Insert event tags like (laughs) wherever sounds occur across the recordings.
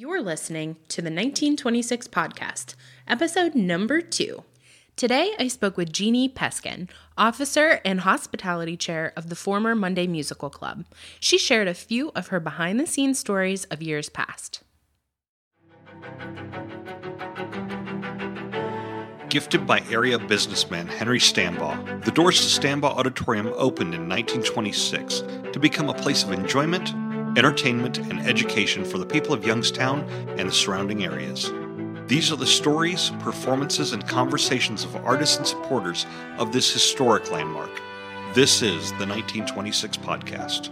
You're listening to the 1926 podcast, episode number two. Today, I spoke with Jeannie Peskin, officer and hospitality chair of the former Monday Musical Club. She shared a few of her behind the scenes stories of years past. Gifted by area businessman Henry Stambaugh, the doors to Stambaugh Auditorium opened in 1926 to become a place of enjoyment entertainment, and education for the people of Youngstown and the surrounding areas. These are the stories, performances, and conversations of artists and supporters of this historic landmark. This is the 1926 podcast.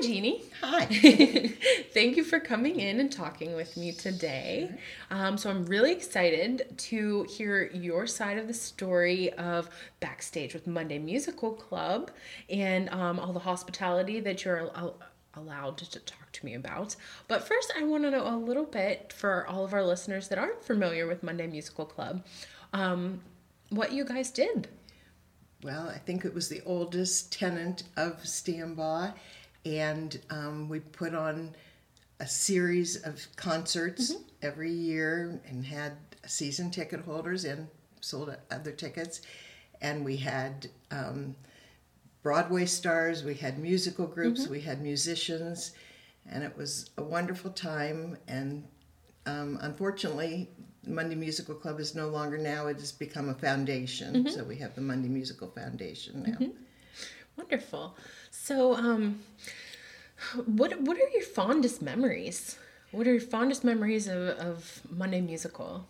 Hi, Jeannie. Hi. (laughs) Thank you for coming in and talking with me today. Um, so, I'm really excited to hear your side of the story of backstage with Monday Musical Club and um, all the hospitality that you're al- allowed to, talk to me about. But first, I want to know a little bit for all of our listeners that aren't familiar with Monday Musical Club um, what you guys did. Well, I think it was the oldest tenant of Stambaugh and um, we put on a series of concerts mm-hmm. every year and had season ticket holders and sold other tickets and we had um, broadway stars we had musical groups mm-hmm. we had musicians and it was a wonderful time and um, unfortunately monday musical club is no longer now it has become a foundation mm-hmm. so we have the monday musical foundation now mm-hmm. Wonderful so, um, what what are your fondest memories? What are your fondest memories of, of Monday Musical?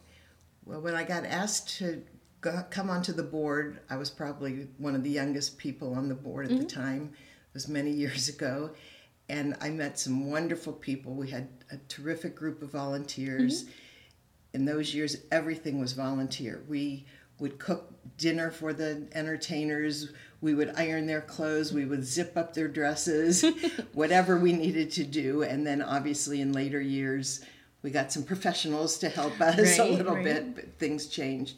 Well, when I got asked to go, come onto the board, I was probably one of the youngest people on the board at mm-hmm. the time. It was many years ago. And I met some wonderful people. We had a terrific group of volunteers. Mm-hmm. In those years, everything was volunteer. We would cook dinner for the entertainers we would iron their clothes, we would zip up their dresses, (laughs) whatever we needed to do. And then obviously in later years, we got some professionals to help us right, a little right. bit, but things changed.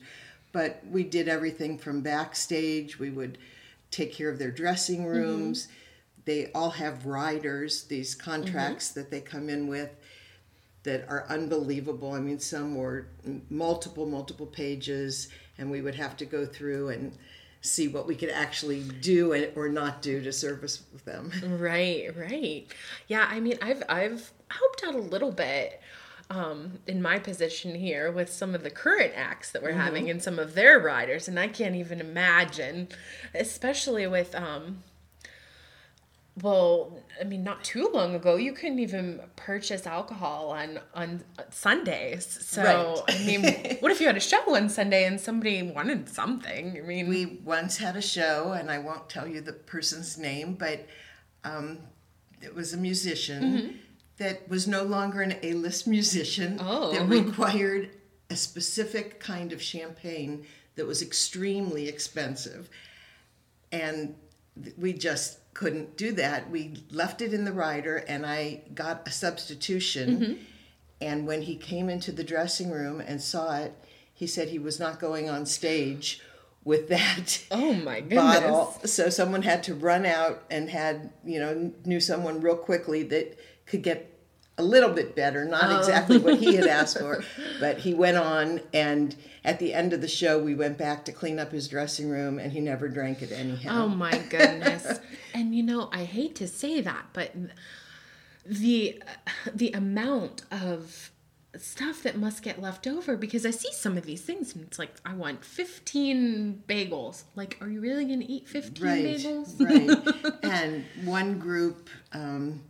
But we did everything from backstage, we would take care of their dressing mm-hmm. rooms. Mm-hmm. They all have riders, these contracts mm-hmm. that they come in with that are unbelievable. I mean, some were multiple, multiple pages, and we would have to go through and see what we could actually do or not do to service them. (laughs) Right, right. Yeah, I mean, I've I've helped out a little bit um, in my position here with some of the current acts that we're mm-hmm. having and some of their riders, and I can't even imagine, especially with um, well, I mean, not too long ago, you couldn't even purchase alcohol on on Sundays. So, right. I mean, what if you had a show on Sunday and somebody wanted something? I mean, we once had a show, and I won't tell you the person's name, but um, it was a musician mm-hmm. that was no longer an A-list musician. Oh. that required a specific kind of champagne that was extremely expensive, and we just couldn't do that. We left it in the rider, and I got a substitution. Mm-hmm. And when he came into the dressing room and saw it, he said he was not going on stage with that (laughs) oh my (laughs) goodness. bottle. So someone had to run out and had you know knew someone real quickly that could get a little bit better, not oh. exactly what he had asked for, (laughs) but he went on and at the end of the show we went back to clean up his dressing room and he never drank it anyhow. Oh my goodness. (laughs) and you know, I hate to say that, but the the amount of stuff that must get left over because I see some of these things and it's like I want 15 bagels. Like are you really going to eat 15 right, bagels? right. (laughs) And one group um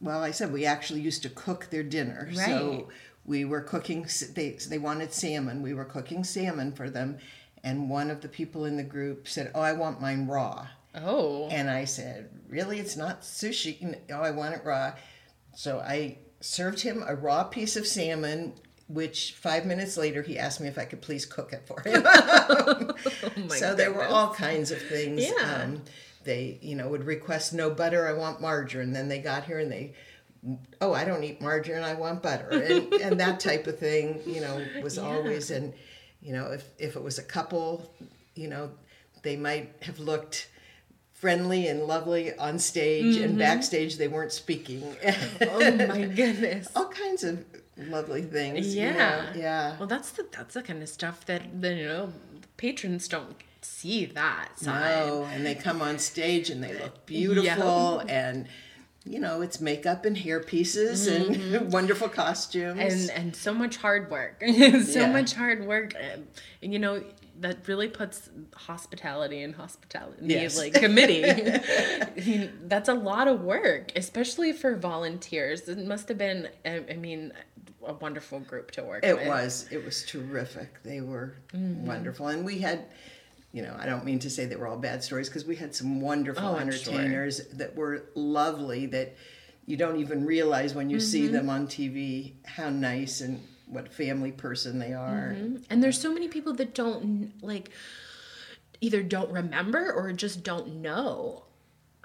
well, I said we actually used to cook their dinner. Right. So we were cooking, they, they wanted salmon. We were cooking salmon for them. And one of the people in the group said, Oh, I want mine raw. Oh. And I said, Really? It's not sushi. Oh, I want it raw. So I served him a raw piece of salmon, which five minutes later he asked me if I could please cook it for him. (laughs) oh so goodness. there were all kinds of things. Yeah. Um, they you know would request no butter i want margarine then they got here and they oh i don't eat margarine i want butter and, (laughs) and that type of thing you know was yeah. always and you know if if it was a couple you know they might have looked friendly and lovely on stage, Mm-hmm. and backstage they weren't speaking. Oh my (laughs) goodness. All kinds of lovely things. you know, Yeah. yeah. Well, that's the that's the kind of stuff that the you know patrons don't see that side. No, and they come on stage and they look beautiful and you know, it's makeup and hair pieces and (laughs) wonderful costumes. Mm-hmm. and and so much hard work (laughs) so Yeah. much hard work and, you know that really puts hospitality and hospitality Yes. like committee (laughs) that's a lot of work especially for volunteers it must have been i mean a wonderful group to work with it with was it was terrific. They were Mm-hmm. wonderful. And we had you know, I don't mean to say they were all bad stories because we had some wonderful Oh, I'm sure. entertainers that were lovely that you don't even realize when you see Mm-hmm. them on TV how nice and what family person they are. and there's so many people that don't like either don't remember or just don't know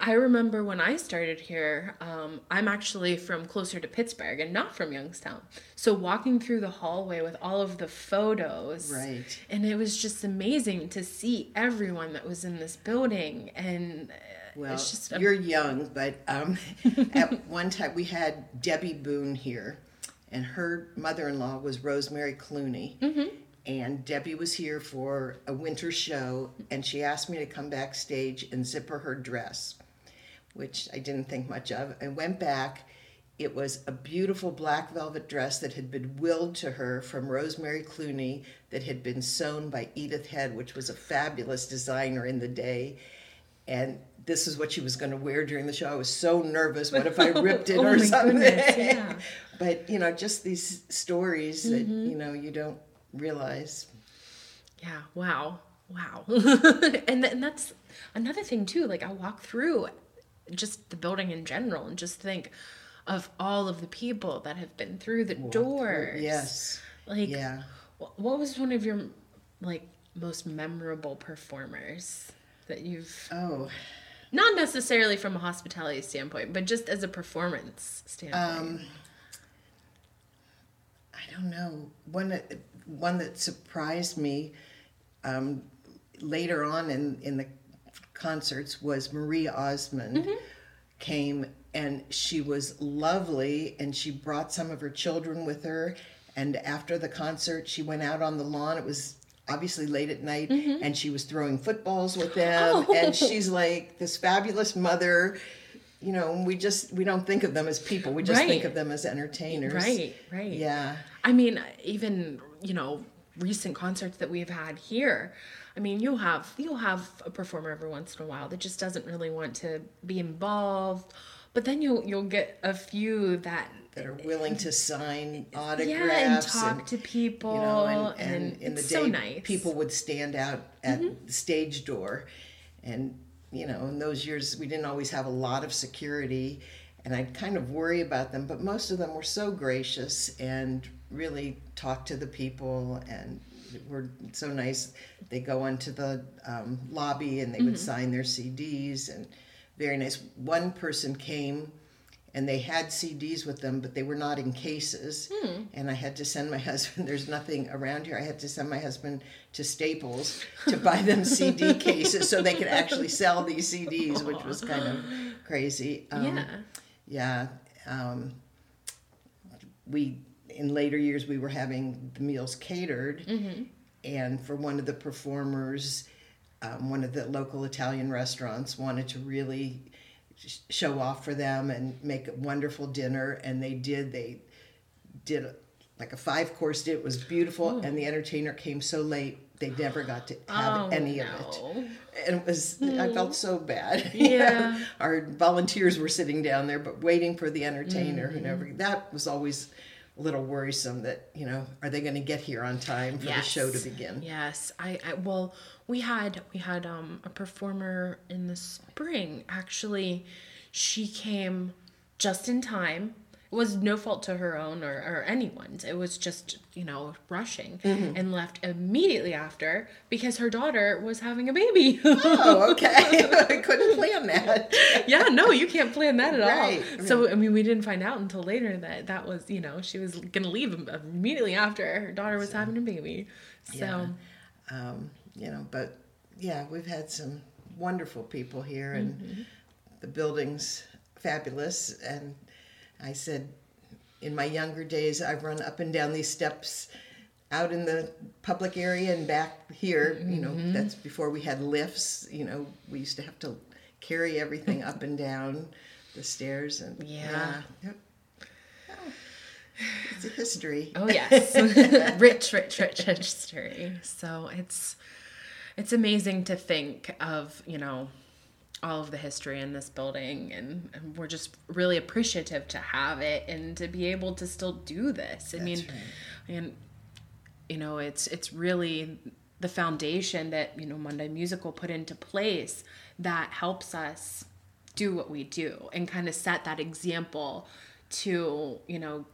i remember when i started here um, i'm actually from closer to pittsburgh and not from youngstown so walking through the hallway with all of the photos Right. and it was just amazing to see everyone that was in this building and Well, it's just a- you're young, but um, (laughs) at one time we had Debby Boone here, and her mother-in-law was Rosemary Clooney. Mm-hmm. And Debby was here for a winter show, and she asked me to come backstage and zipper her dress, which I didn't think much of. I went back. It was a beautiful black velvet dress that had been willed to her from Rosemary Clooney, that had been sewn by Edith Head, which was a fabulous designer in the day and this is what she was going to wear during the show. I was so nervous. What if I (laughs) ripped it Oh or something? goodness, yeah. (laughs) but you know, just these stories that Mm-hmm. you know you don't realize. Yeah, wow. Wow. (laughs) and, th- and that's another thing too. Like I walk through just the building in general and just think of all of the people that have been through the doors. Yes. Like Yeah. what was one of your like most memorable performers that you've Oh, not necessarily from a hospitality standpoint, but just as a performance standpoint? Um, I don't know. One that one that surprised me um, later on in in the concerts was Marie Osmond mm-hmm. came and she was lovely and she brought some of her children with her. And after the concert she went out on the lawn. It was obviously late at night mm-hmm. and she was throwing footballs with them. Oh. And she's like this fabulous mother. You know we just we don't think of them as people. We just think of them as entertainers. Right, right. yeah. I mean, even you know, recent concerts that we've had here. I mean, you'll have you'll have a performer every once in a while that just doesn't really want to be involved, but then you'll you'll get a few that that are willing to sign autographs yeah and talk to people you know, and, and, and, in the day, so nice. Mm-hmm. people would stand out at the stage door, and you know, in those years, we didn't always have a lot of security, and I'd kind of worry about them, but most of them were so gracious and really talked to the people and were so nice. They go into the um, lobby and they would Mm-hmm. sign their CDs and very nice. One person came and they had CDs with them, but they were not in cases. Hmm. And I had to send my (laughs) husband. There's nothing around here. I had to send my husband to Staples to buy them (laughs) CD cases so they could actually sell these CDs, which was kind of crazy. Um, yeah. yeah. Um, we in later years we were having the meals catered, and for one of the performers, um, one of the local Italian restaurants wanted to really sh- show off for them and make a wonderful dinner, and they did. They did a, like a five course dinner. It was beautiful, and the entertainer came so late they never got to have Oh, any of it and it was I felt so bad. (laughs) Yeah. Our volunteers were sitting down there but waiting for the entertainer Mm-hmm. who never that was always a little worrisome that, you know, are they going to get here on time for the show to begin? Yes, I, I well, we had we had um a performer in the spring. Actually, she came just in time. Was no fault to her own or, or anyone's. It was just you know rushing Mm-hmm. and left immediately after because her daughter was having a baby. Oh, (laughs) okay. (laughs) I couldn't plan that. yeah, no, you can't plan that at Right, all. So I mean, we didn't find out until later that that was you know she was gonna leave immediately after her daughter was having a baby. So. Yeah. Um, you know, but yeah, we've had some wonderful people here, and the building's fabulous. And I said, in my younger days, I've run up and down these steps out in the public area and back here. You know, mm-hmm. that's before we had lifts. You know, we used to have to carry everything up and down the stairs. And Yeah. yep. Oh, it's a history. Oh yes, (laughs) rich, rich, rich history. So it's it's amazing to think of you know all of the history in this building, and, and we're just really appreciative to have it and to be able to still do this. I mean, right. and you know it's it's really the foundation that you know Monday Musical put into place that helps us do what we do and kind of set that example to you know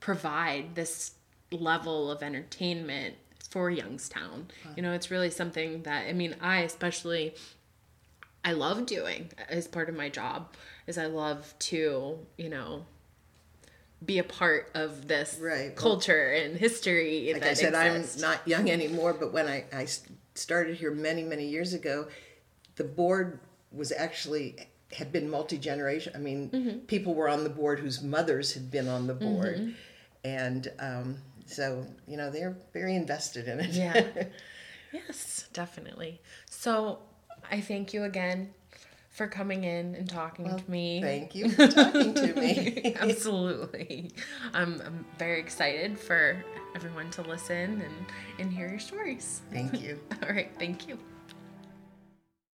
provide this level of entertainment for Youngstown. You know, it's really something that I mean, I especially I love doing as part of my job is I love to, you know, be a part of this Right. culture and history. like that I said, exists. I'm not young anymore, but when I, I started here many, many years ago, the board was actually had been multi generation. I mean, Mm-hmm. people were on the board whose mothers had been on the board, and um, so you know they're very invested in it. Yeah. (laughs) yes, definitely. So I thank you again for coming in and talking to me. Thank you (laughs) for talking to me. (laughs) Absolutely. I'm, I'm very excited for everyone to listen and, and hear your stories. Thank (laughs) you. All right. Thank you.